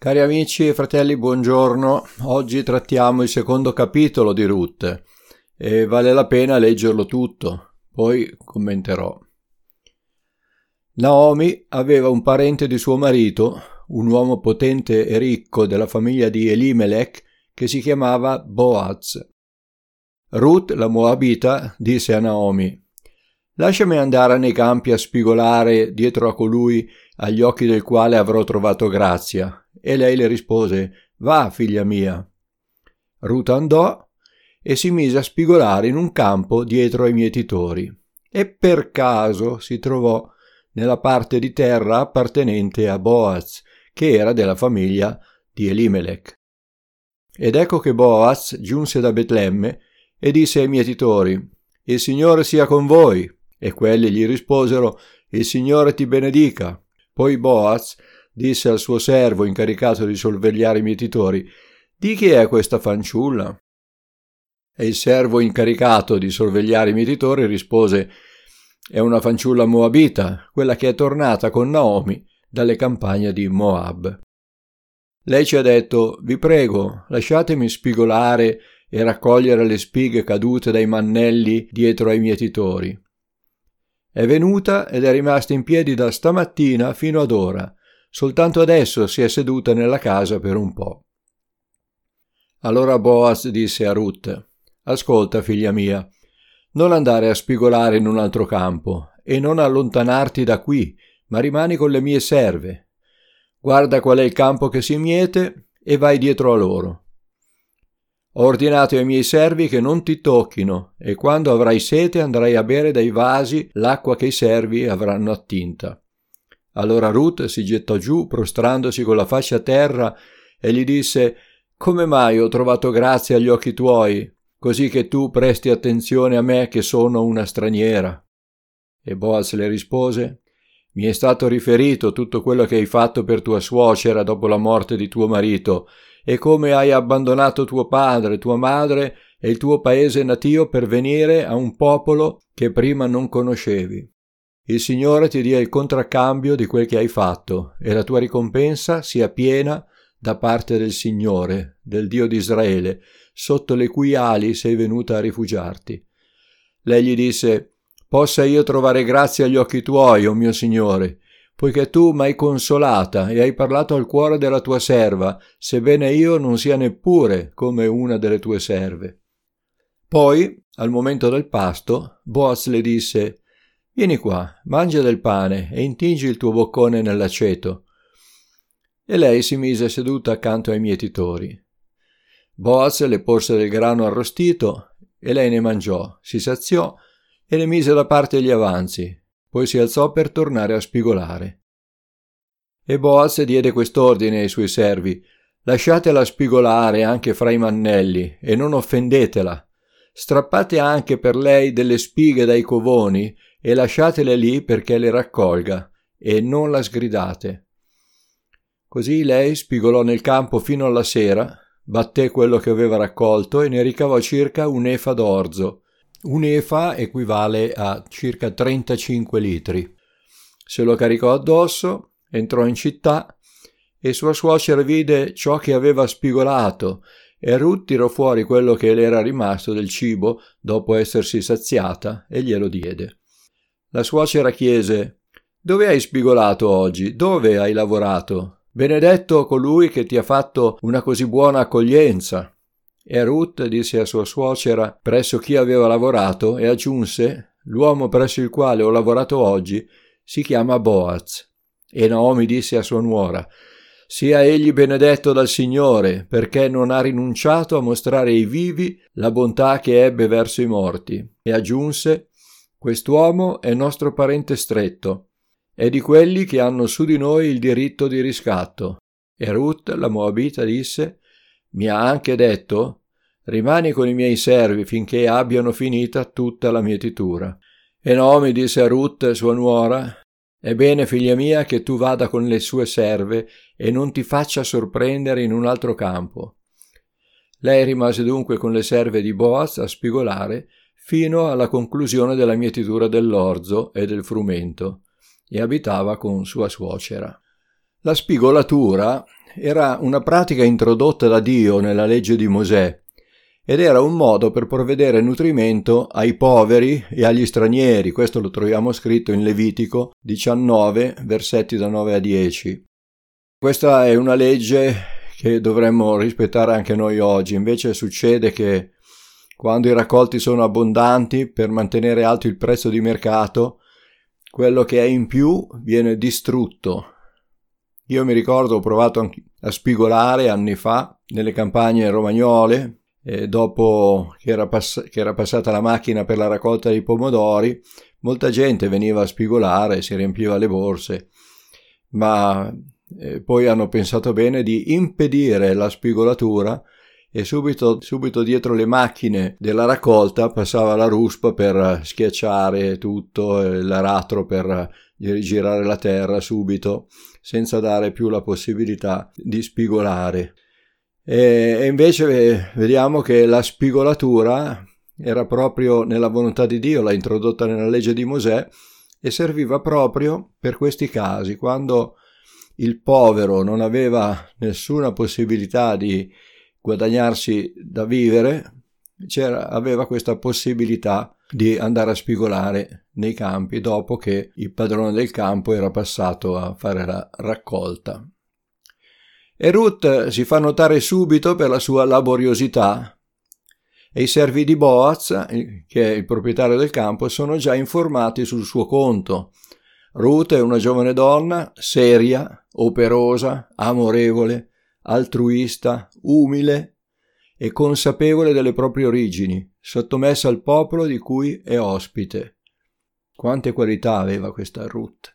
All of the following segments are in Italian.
Cari amici e fratelli, buongiorno. Oggi trattiamo il secondo capitolo di Ruth e vale la pena leggerlo tutto, poi commenterò. Naomi aveva un parente di suo marito, un uomo potente e ricco della famiglia di Elimelech, che si chiamava Boaz. Ruth, la Moabita, disse a Naomi: Lasciami andare nei campi a spigolare dietro a colui agli occhi del quale avrò trovato grazia e lei le rispose Va, figlia mia. Ruta andò e si mise a spigolare in un campo dietro ai mietitori e per caso si trovò nella parte di terra appartenente a Boaz, che era della famiglia di Elimelech. Ed ecco che Boaz giunse da Betlemme e disse ai mietitori Il Signore sia con voi. E quelli gli risposero Il Signore ti benedica. Poi Boaz disse al suo servo incaricato di sorvegliare i mietitori, di chi è questa fanciulla? E il servo incaricato di sorvegliare i mietitori rispose, è una fanciulla moabita, quella che è tornata con Naomi dalle campagne di Moab. Lei ci ha detto, vi prego, lasciatemi spigolare e raccogliere le spighe cadute dai mannelli dietro ai mietitori. È venuta ed è rimasta in piedi da stamattina fino ad ora, Soltanto adesso si è seduta nella casa per un po'. Allora Boaz disse a Ruth: Ascolta, figlia mia, non andare a spigolare in un altro campo e non allontanarti da qui, ma rimani con le mie serve. Guarda qual è il campo che si miete e vai dietro a loro. Ho ordinato ai miei servi che non ti tocchino e quando avrai sete andrai a bere dai vasi l'acqua che i servi avranno attinta. Allora Ruth si gettò giù, prostrandosi con la faccia a terra, e gli disse Come mai ho trovato grazia agli occhi tuoi, così che tu presti attenzione a me che sono una straniera? E Boaz le rispose Mi è stato riferito tutto quello che hai fatto per tua suocera dopo la morte di tuo marito, e come hai abbandonato tuo padre, tua madre e il tuo paese natio per venire a un popolo che prima non conoscevi. Il Signore ti dia il contraccambio di quel che hai fatto e la tua ricompensa sia piena da parte del Signore, del Dio di Israele, sotto le cui ali sei venuta a rifugiarti. Lei gli disse, Possa io trovare grazia agli occhi tuoi, o oh mio Signore, poiché tu m'hai consolata e hai parlato al cuore della tua serva, sebbene io non sia neppure come una delle tue serve. Poi, al momento del pasto, Boaz le disse, Vieni qua, mangia del pane e intingi il tuo boccone nell'aceto. E lei si mise seduta accanto ai mietitori. Boaz le porse del grano arrostito e lei ne mangiò, si saziò e ne mise da parte gli avanzi, poi si alzò per tornare a spigolare. E Boaz diede quest'ordine ai suoi servi: Lasciatela spigolare anche fra i mannelli e non offendetela. Strappate anche per lei delle spighe dai covoni e lasciatele lì perché le raccolga e non la sgridate. Così lei spigolò nel campo fino alla sera, batté quello che aveva raccolto e ne ricavò circa un'efa d'orzo. Un'efa equivale a circa 35 litri. Se lo caricò addosso, entrò in città e sua suocera vide ciò che aveva spigolato e Ruth tirò fuori quello che le era rimasto del cibo dopo essersi saziata e glielo diede. La suocera chiese Dove hai spigolato oggi? Dove hai lavorato? Benedetto colui che ti ha fatto una così buona accoglienza. E Ruth disse a sua suocera presso chi aveva lavorato e aggiunse L'uomo presso il quale ho lavorato oggi si chiama Boaz. E Naomi disse a sua nuora sia egli benedetto dal Signore, perché non ha rinunciato a mostrare ai vivi la bontà che ebbe verso i morti. E aggiunse Quest'uomo è nostro parente stretto, è di quelli che hanno su di noi il diritto di riscatto. E Ruth, la Moabita, disse, mi ha anche detto, rimani con i miei servi finché abbiano finita tutta la mietitura. E Naomi disse a Ruth, sua nuora, è bene, figlia mia, che tu vada con le sue serve e non ti faccia sorprendere in un altro campo. Lei rimase dunque con le serve di Boaz a spigolare fino alla conclusione della mietitura dell'orzo e del frumento, e abitava con sua suocera. La spigolatura era una pratica introdotta da Dio nella legge di Mosè ed era un modo per provvedere nutrimento ai poveri e agli stranieri. Questo lo troviamo scritto in Levitico 19, versetti da 9 a 10. Questa è una legge che dovremmo rispettare anche noi oggi. Invece succede che quando i raccolti sono abbondanti per mantenere alto il prezzo di mercato, quello che è in più viene distrutto. Io mi ricordo, ho provato a spigolare anni fa nelle campagne romagnole, dopo che era, pass- che era passata la macchina per la raccolta dei pomodori, molta gente veniva a spigolare, si riempiva le borse, ma eh, poi hanno pensato bene di impedire la spigolatura e subito, subito dietro le macchine della raccolta passava la ruspa per schiacciare tutto, l'aratro per girare la terra subito, senza dare più la possibilità di spigolare. E, invece vediamo che la spigolatura era proprio nella volontà di Dio, l'ha introdotta nella legge di Mosè e serviva proprio per questi casi, quando il povero non aveva nessuna possibilità di guadagnarsi da vivere, aveva questa possibilità di andare a spigolare nei campi dopo che il padrone del campo era passato a fare la raccolta. E Ruth si fa notare subito per la sua laboriosità e i servi di Boaz, che è il proprietario del campo, sono già informati sul suo conto. Ruth è una giovane donna seria, operosa, amorevole, altruista, umile e consapevole delle proprie origini, sottomessa al popolo di cui è ospite. Quante qualità aveva questa Ruth.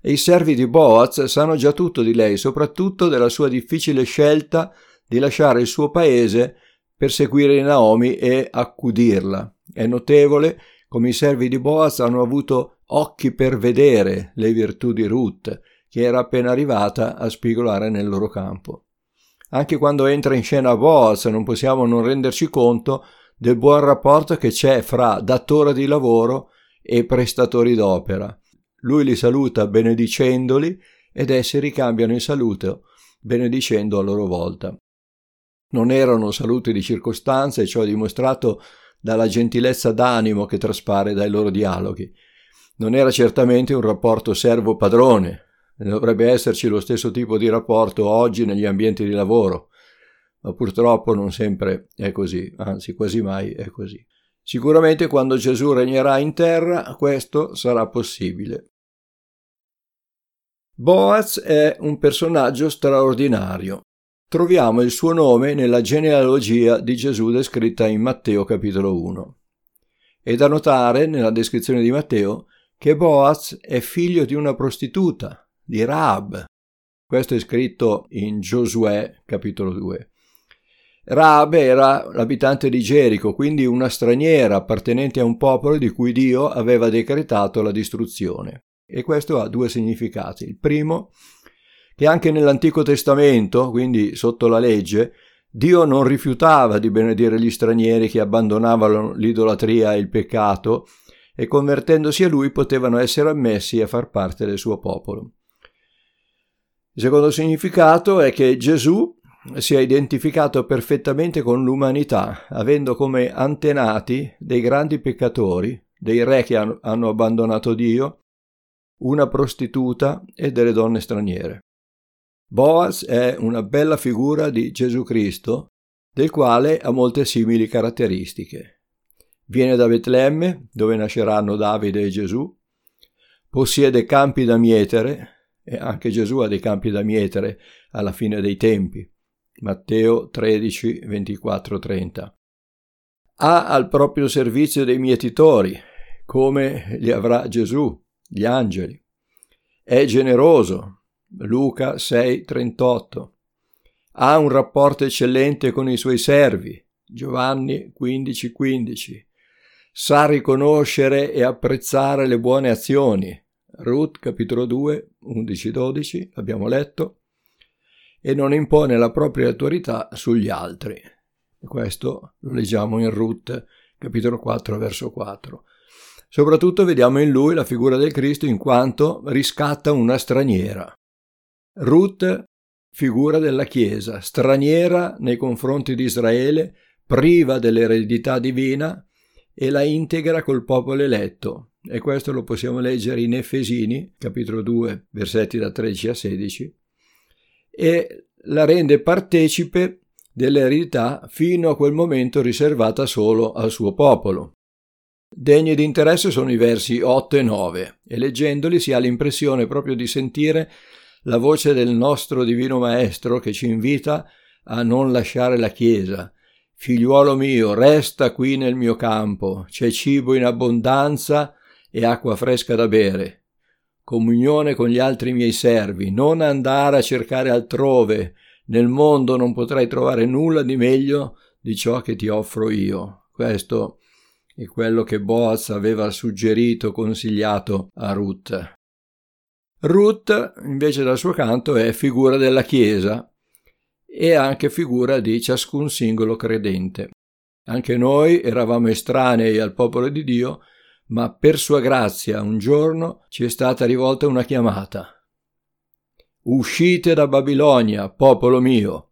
E i servi di Boaz sanno già tutto di lei, soprattutto della sua difficile scelta di lasciare il suo paese per seguire Naomi e accudirla. È notevole come i servi di Boaz hanno avuto occhi per vedere le virtù di Ruth, che era appena arrivata a spigolare nel loro campo. Anche quando entra in scena Boaz non possiamo non renderci conto del buon rapporto che c'è fra datore di lavoro e prestatori d'opera. Lui li saluta benedicendoli ed essi ricambiano il saluto benedicendo a loro volta. Non erano saluti di circostanza e ciò è dimostrato dalla gentilezza d'animo che traspare dai loro dialoghi. Non era certamente un rapporto servo-padrone, Dovrebbe esserci lo stesso tipo di rapporto oggi negli ambienti di lavoro, ma purtroppo non sempre è così, anzi quasi mai è così. Sicuramente quando Gesù regnerà in terra questo sarà possibile. Boaz è un personaggio straordinario. Troviamo il suo nome nella genealogia di Gesù descritta in Matteo capitolo 1. È da notare nella descrizione di Matteo che Boaz è figlio di una prostituta, di Raab. Questo è scritto in Giosuè capitolo 2. Raab era l'abitante di Gerico, quindi una straniera appartenente a un popolo di cui Dio aveva decretato la distruzione. E questo ha due significati. Il primo, che anche nell'Antico Testamento, quindi sotto la legge, Dio non rifiutava di benedire gli stranieri che abbandonavano l'idolatria e il peccato e convertendosi a lui potevano essere ammessi a far parte del suo popolo. Il secondo significato è che Gesù si è identificato perfettamente con l'umanità, avendo come antenati dei grandi peccatori, dei re che hanno abbandonato Dio, una prostituta e delle donne straniere. Boaz è una bella figura di Gesù Cristo, del quale ha molte simili caratteristiche. Viene da Betlemme, dove nasceranno Davide e Gesù, possiede campi da mietere, e anche Gesù ha dei campi da mietere alla fine dei tempi. Matteo 13, 24, 30. Ha al proprio servizio dei mietitori, come li avrà Gesù, gli angeli. È generoso. Luca 6, 38. Ha un rapporto eccellente con i suoi servi. Giovanni 15, 15. Sa riconoscere e apprezzare le buone azioni. Ruth capitolo 2, 11-12, abbiamo letto, e non impone la propria autorità sugli altri. Questo lo leggiamo in Ruth capitolo 4, verso 4. Soprattutto vediamo in lui la figura del Cristo in quanto riscatta una straniera. Ruth figura della Chiesa, straniera nei confronti di Israele, priva dell'eredità divina e la integra col popolo eletto. E questo lo possiamo leggere in Efesini, capitolo 2, versetti da 13 a 16, e la rende partecipe dell'eredità fino a quel momento riservata solo al suo popolo. Degni di interesse sono i versi 8 e 9 e leggendoli si ha l'impressione proprio di sentire la voce del nostro Divino Maestro che ci invita a non lasciare la Chiesa. Figliuolo mio, resta qui nel mio campo, c'è cibo in abbondanza e acqua fresca da bere. Comunione con gli altri miei servi, non andare a cercare altrove, nel mondo non potrai trovare nulla di meglio di ciò che ti offro io. Questo è quello che Boaz aveva suggerito, consigliato a Ruth. Ruth, invece, dal suo canto, è figura della Chiesa e anche figura di ciascun singolo credente. Anche noi eravamo estranei al popolo di Dio, ma per sua grazia un giorno ci è stata rivolta una chiamata. Uscite da Babilonia, popolo mio.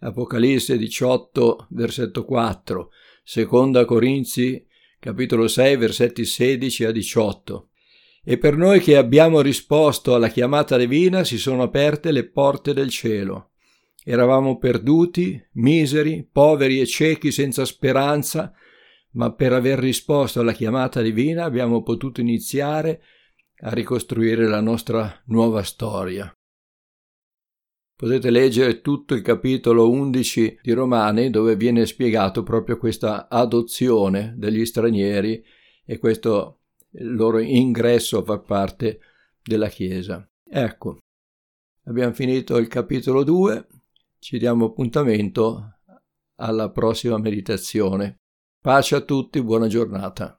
Apocalisse 18, versetto 4, seconda Corinzi capitolo 6, versetti 16 a 18. E per noi che abbiamo risposto alla chiamata divina si sono aperte le porte del cielo. Eravamo perduti, miseri, poveri e ciechi senza speranza, ma per aver risposto alla chiamata divina abbiamo potuto iniziare a ricostruire la nostra nuova storia. Potete leggere tutto il capitolo 11 di Romani dove viene spiegato proprio questa adozione degli stranieri e questo loro ingresso a far parte della Chiesa. Ecco, abbiamo finito il capitolo 2, ci diamo appuntamento alla prossima meditazione. Pace a tutti, buona giornata.